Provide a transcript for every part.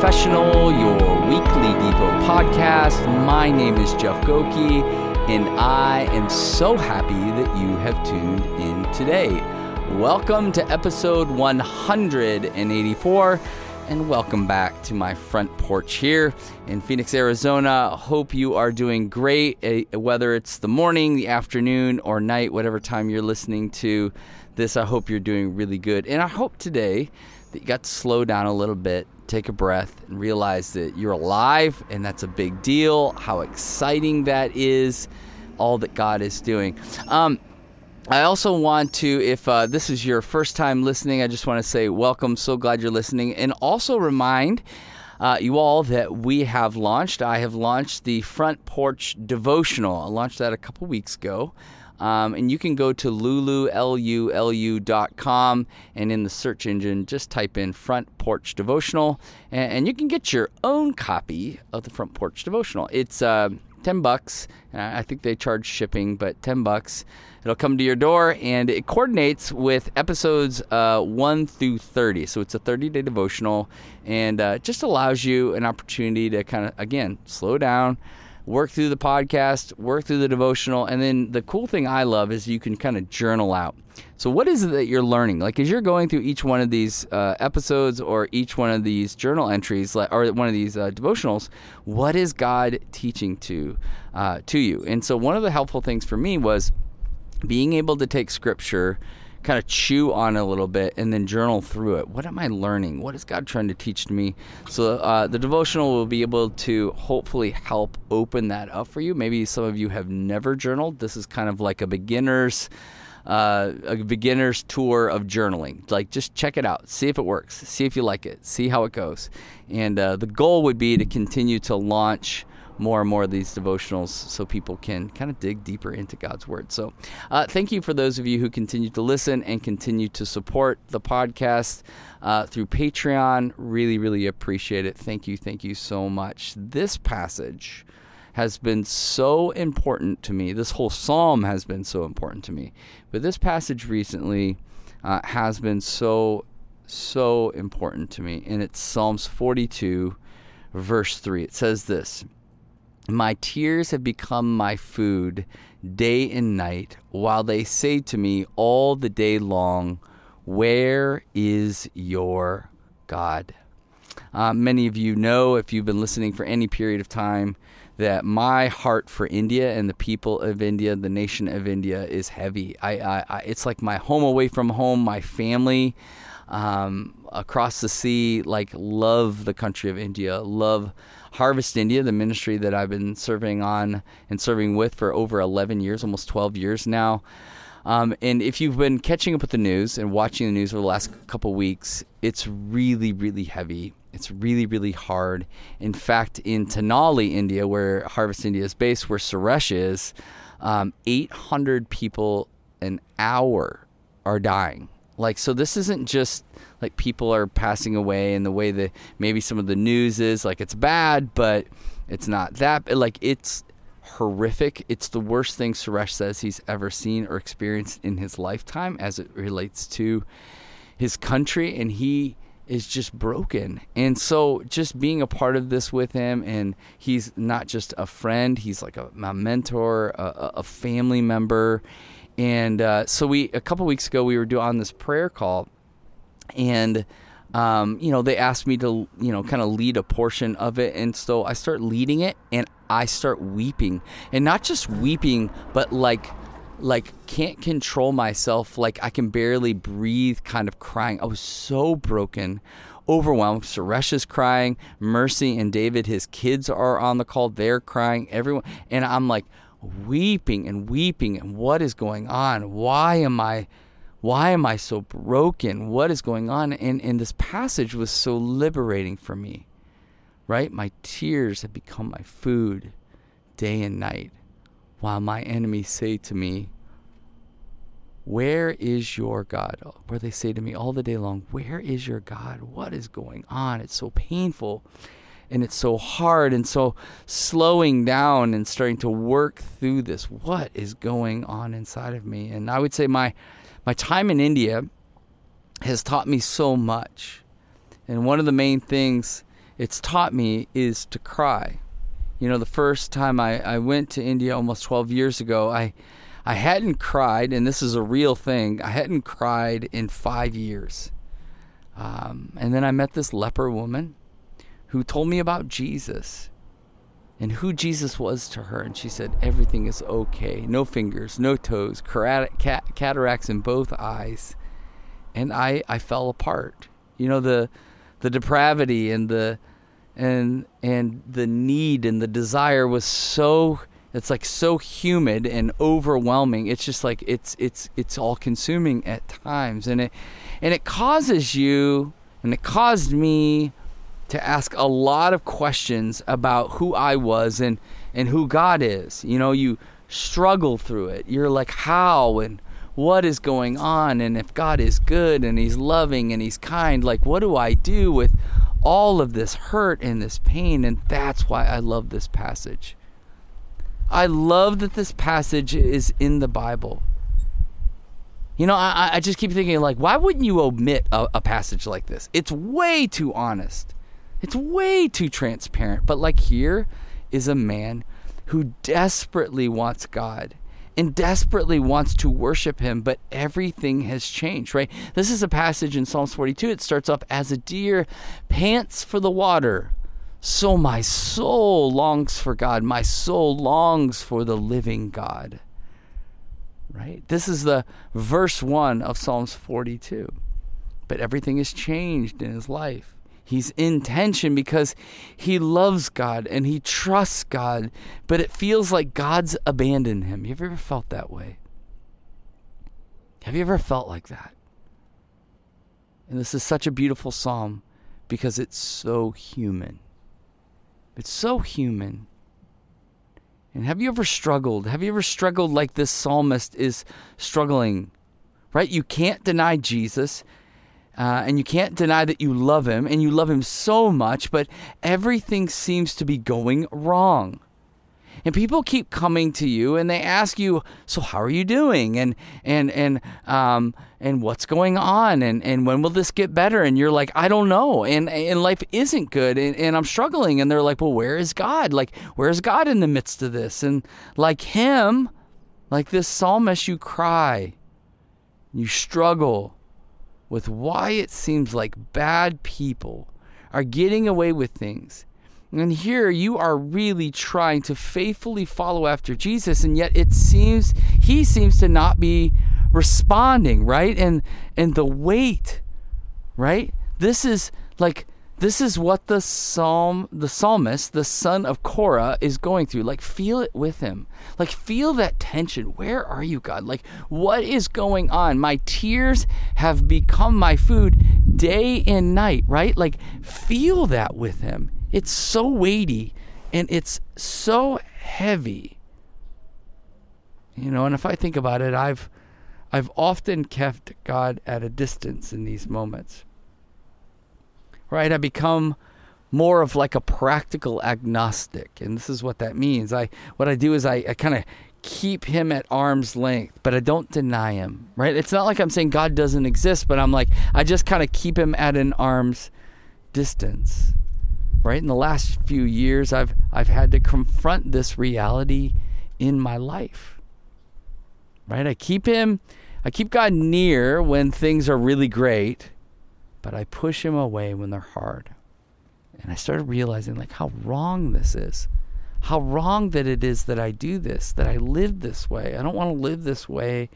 Confessional, your weekly Devo podcast. My name is Jeff Gokee, and I am so happy that you have tuned in today. Welcome to episode 184, and welcome back to my front porch here in Phoenix, Arizona. Hope you are doing great, eh, whether it's the morning, the afternoon, or night, whatever time you're listening to this. I hope you're doing really good, and I hope today that you got to slow down a little bit, take a breath, and realize that you're alive, and that's a big deal. How exciting that is, all that God is doing. Um, I also want to, if uh, this is your first time listening, I just want to say welcome. So glad you're listening, and also remind. Uh, you all that we have launched. I have launched the Front Porch Devotional. I launched that a couple weeks ago. Um, and you can go to lululu.com and in the search engine, just type in Front Porch Devotional, and, and you can get your own copy of the Front Porch Devotional. It's uh, 10 bucks. I think they charge shipping, but 10 bucks. It'll come to your door and it coordinates with episodes uh, 1 through 30. So it's a 30 day devotional and uh, just allows you an opportunity to kind of, again, slow down, work through the podcast, work through the devotional, and then the cool thing I love is you can kind of journal out. So, what is it that you're learning? Like, as you're going through each one of these uh, episodes or each one of these journal entries, or one of these uh, devotionals, what is God teaching to uh, to you? And so, one of the helpful things for me was being able to take Scripture kind of chew on a little bit and then journal through it. What am I learning? What is God trying to teach to me? So uh, the devotional will be able to hopefully help open that up for you. Maybe some of you have never journaled. This is kind of like a beginner's. Uh, a beginner's tour of journaling. Like, just check it out, see if it works, see if you like it, see how it goes. And uh, the goal would be to continue to launch more and more of these devotionals so people can kind of dig deeper into God's Word. So, uh, thank you for those of you who continue to listen and continue to support the podcast uh, through Patreon. Really, really appreciate it. Thank you. Thank you so much. This passage has been so important to me. This whole psalm has been so important to me. But this passage recently uh, has been so, so important to me. And it's Psalms 42, verse 3. It says this my tears have become my food day and night, while they say to me all the day long, Where is your God? Uh, many of you know, if you've been listening for any period of time, that my heart for India and the people of India, the nation of India, is heavy. I, I, I it's like my home away from home, my family um, across the sea. Like love the country of India, love Harvest India, the ministry that I've been serving on and serving with for over 11 years, almost 12 years now. Um, and if you've been catching up with the news and watching the news over the last couple weeks, it's really, really heavy. It's really, really hard. In fact, in Tenali, India, where Harvest India is based, where Suresh is, um, 800 people an hour are dying. Like, so this isn't just like people are passing away and the way that maybe some of the news is like it's bad, but it's not that like it's horrific. It's the worst thing Suresh says he's ever seen or experienced in his lifetime as it relates to his country and he is just broken. And so just being a part of this with him and he's not just a friend, he's like a, a mentor, a, a, family member. And uh, so we a couple weeks ago we were doing on this prayer call and um, you know they asked me to you know kind of lead a portion of it. And so i start leading it and i start weeping. And not just weeping but like like can't control myself. Like i can barely breathe kind of crying. I was so broken overwhelmed. Suresh is crying. Mercy and david his kids are on the call. They're crying. Everyone and i'm like weeping and weeping. And what is going on? Why am i why am I so broken? What is going on? And, and this passage was so liberating for me, right? My tears have become my food day and night, while my enemies say to me, Where is your God? Where they say to me all the day long, Where is your God? What is going on? It's so painful and it's so hard and so slowing down and starting to work through this what is going on inside of me and i would say my my time in India has taught me so much. And one of the main things it's taught me is to cry. You know, the first time I, I went to India almost 12 years ago, I I hadn't cried, and this is a real thing. I hadn't cried in five years. Um, and then I met this leper woman who told me about Jesus and who Jesus was to her. And she said, Everything is okay. No fingers, no toes, cataracts in both eyes. And I, I fell apart. You know, the, the depravity and the, and, and the need and the desire was so, it's like so humid and overwhelming. It's just like, it's, it's, it's all consuming at times. And it, and it causes you, and it caused me to ask a lot of questions about who I was and and who God is. You know, you struggle through it. You're like, how and what is going on? And if God is good and He's loving and He's kind, like, what do I do with all of this hurt and this pain? And that's why I love this passage. I love that this passage is in the Bible. You know, I, I just keep thinking, like, why wouldn't you omit a, a passage like this? It's way too honest. It's way too transparent. But like here is a man who desperately wants God and desperately wants to worship him, but everything has changed, right? This is a passage in Psalms 42. It starts off as a deer pants for the water. So my soul longs for God. My soul longs for the living God. Right? This is the verse 1 of Psalms 42. But everything has changed in his life. He's in tension because he loves God and he trusts God, but it feels like God's abandoned him. Have You ever felt that way? Have you ever felt like that? And this is such a beautiful psalm because it's so human. It's so human. And have you ever struggled? Have you ever struggled like this psalmist is struggling? Right? You can't deny Jesus. Uh, and you can't deny that you love him and you love him so much, but everything seems to be going wrong. And people keep coming to you and they ask you, "So how are you doing?" and and and um and what's going on and and when will this get better? And you're like, "I don't know." And and life isn't good and, and I'm struggling and they're like, "Well, where is God? Like where's God in the midst of this?" And like him, like this psalmist, you cry. You struggle with why it seems like bad people are getting away with things. And here you are really trying to faithfully follow after Jesus, and yet it seems he seems to not be responding, right? And and the weight, right? This is like this is what the psalm, the psalmist, the son of Korah, is going through. Like, feel it with him. Like, feel that tension. Where are you, God? Like, what is going on? My tears have become my food day and night, right? Like, feel that with him. It's so weighty and it's so heavy. You know, and if I think about it, I've I've often kept God at a distance in these moments right? I become more of like a practical agnostic. And this is what that means. I what I do is I, I kind of keep him at arm's length, but I don't deny him, right? It's not like I'm saying God doesn't exist, but I'm like I just kind of keep him at an arm's distance. Right? In the last few years I've I've had to confront this reality in my life. Right? I keep him I keep God near when things are really great but I push him away when they're hard. And I started realizing like how wrong this is. How wrong that it is that I do this, that I live this way. I don't want to live this way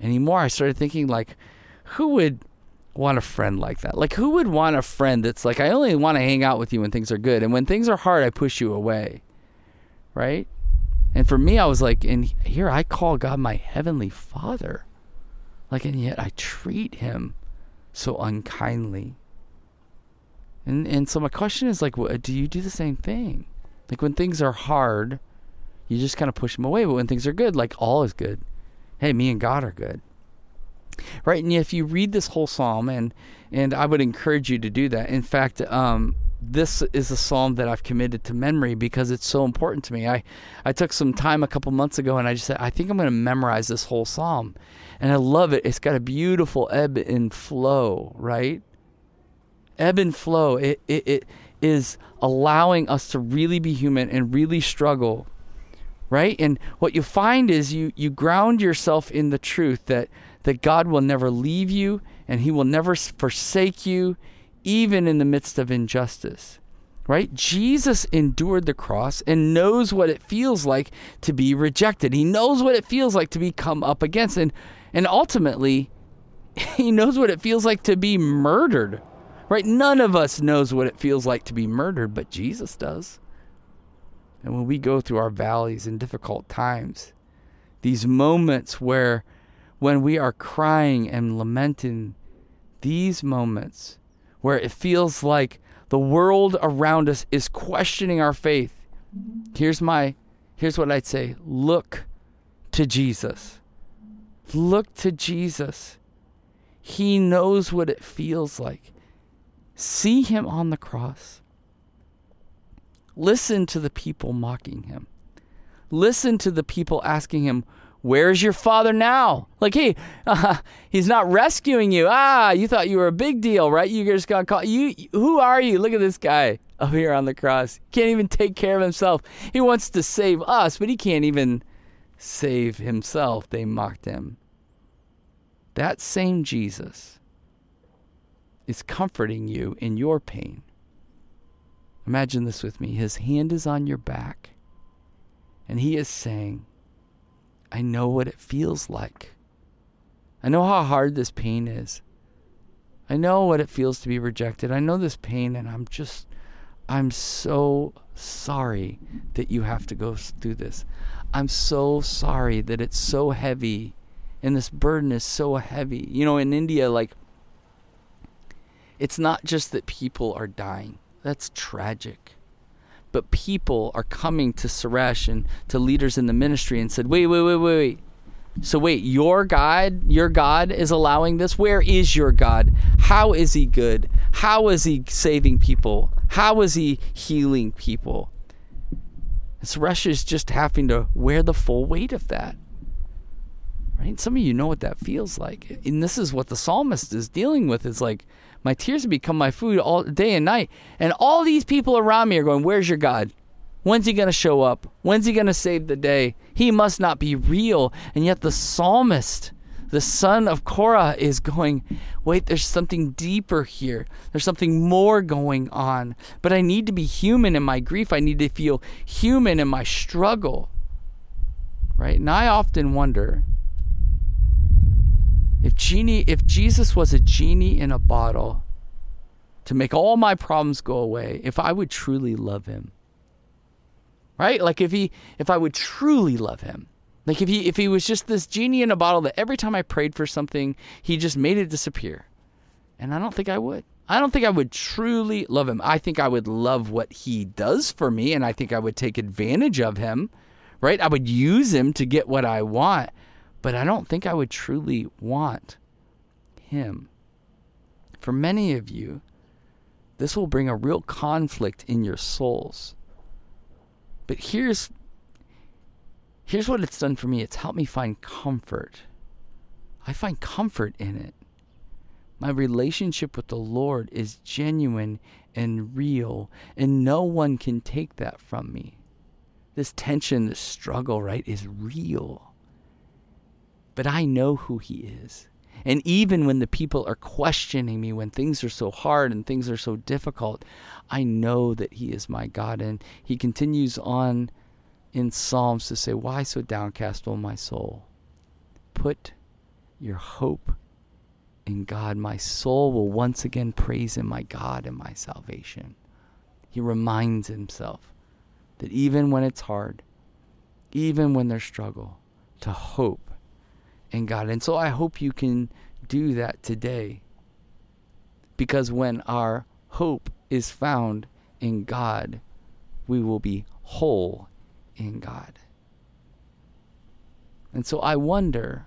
anymore. I started thinking like who would want a friend like that? Like who would want a friend that's like I only want to hang out with you when things are good and when things are hard I push you away. Right? And for me I was like and here I call God my heavenly father. Like and yet I treat him so unkindly. And and so my question is like, do you do the same thing? Like when things are hard, you just kind of push them away. But when things are good, like all is good. Hey, me and God are good. Right? And if you read this whole psalm, and and I would encourage you to do that. In fact, um, this is a psalm that I've committed to memory because it's so important to me. I, I took some time a couple months ago and I just said, I think I'm going to memorize this whole psalm. And I love it. It's got a beautiful ebb and flow, right? Ebb and flow. It, it, it, is allowing us to really be human and really struggle right and what you find is you you ground yourself in the truth that that God will never leave you and he will never forsake you even in the midst of injustice right Jesus endured the cross and knows what it feels like to be rejected he knows what it feels like to be come up against and and ultimately he knows what it feels like to be murdered right? None of us knows what it feels like to be murdered, but Jesus does. And when we go through our valleys and difficult times, these moments where when we are crying and lamenting, these moments where it feels like the world around us is questioning our faith. Here's my here's what I'd say. Look to Jesus. Look to Jesus. He knows what it feels like. See him on the cross. Listen to the people mocking him. Listen to the people asking him, Where's your father now? Like, hey, uh, he's not rescuing you. Ah, you thought you were a big deal, right? You just got caught. You, who are you? Look at this guy up here on the cross. Can't even take care of himself. He wants to save us, but he can't even save himself. They mocked him. That same Jesus is comforting you in your pain. Imagine this with me. His hand is on your back, and he is saying, I know what it feels like. I know how hard this pain is. I know what it feels to be rejected. I know this pain, and I'm just, I'm so sorry that you have to go through this. I'm so sorry that it's so heavy and this burden is so heavy. You know, in India, like it's not just that people are dying. That's tragic. But people are coming to Suresh and to leaders in the ministry and said, wait, wait, wait, wait, wait. So wait, your God, your God is allowing this? Where is your God? How is he good? How is he saving people? How is he healing people? And Suresh is just having to wear the full weight of that. Right? Some of you know what that feels like. And this is what the psalmist is dealing with. It's like, my tears have become my food all day and night. And all these people around me are going, Where's your God? When's he going to show up? When's he going to save the day? He must not be real. And yet the psalmist, the son of Korah, is going, Wait, there's something deeper here. There's something more going on. But I need to be human in my grief. I need to feel human in my struggle. Right? And I often wonder if genie if Jesus was a genie in a bottle to make all my problems go away, if I would truly love him. Right? Like if he if I would truly love him. Like if he if he was just this genie in a bottle that every time I prayed for something, he just made it disappear. And I don't think I would. I don't think I would truly love him. I think I would love what he does for me and I think I would take advantage of him. Right? I would use him to get what I want but I don't think I would truly want him. For many of you, this will bring a real conflict in your souls. But here's here's what it's done for me. It's helped me find comfort. I find comfort in it. My relationship with the Lord is genuine and real, and no one can take that from me. This tension, this struggle, right, is real but I know who He is. And even when the people are questioning me, when things are so hard and things are so difficult, I know that He is my God. And He continues on in Psalms to say, Why so downcast, O my soul? Put your hope in God. My soul will once again praise Him, my God and my salvation. He reminds himself that even when it's hard, even when there's struggle, to hope in God. And so I hope you can do that today. Because when our hope is found in God, we will be whole in God. And so I wonder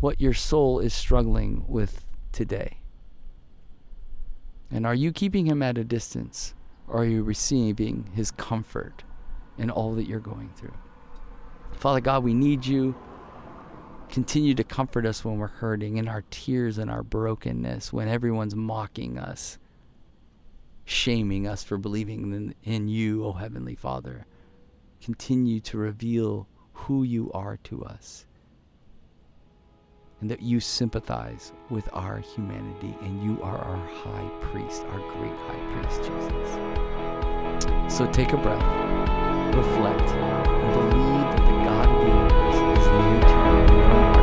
what your soul is struggling with today. And are you keeping him at a distance? Or are you receiving his comfort in all that you're going through? Father God, we need you. Continue to comfort us when we're hurting, in our tears and our brokenness, when everyone's mocking us. shaming us for believing in, in you, O Heavenly Father. Continue to reveal who you are to us and that you sympathize with our humanity and you are our high priest, our great high priest, Jesus. So take a breath, reflect, and believe that the God of the universe is near Bye.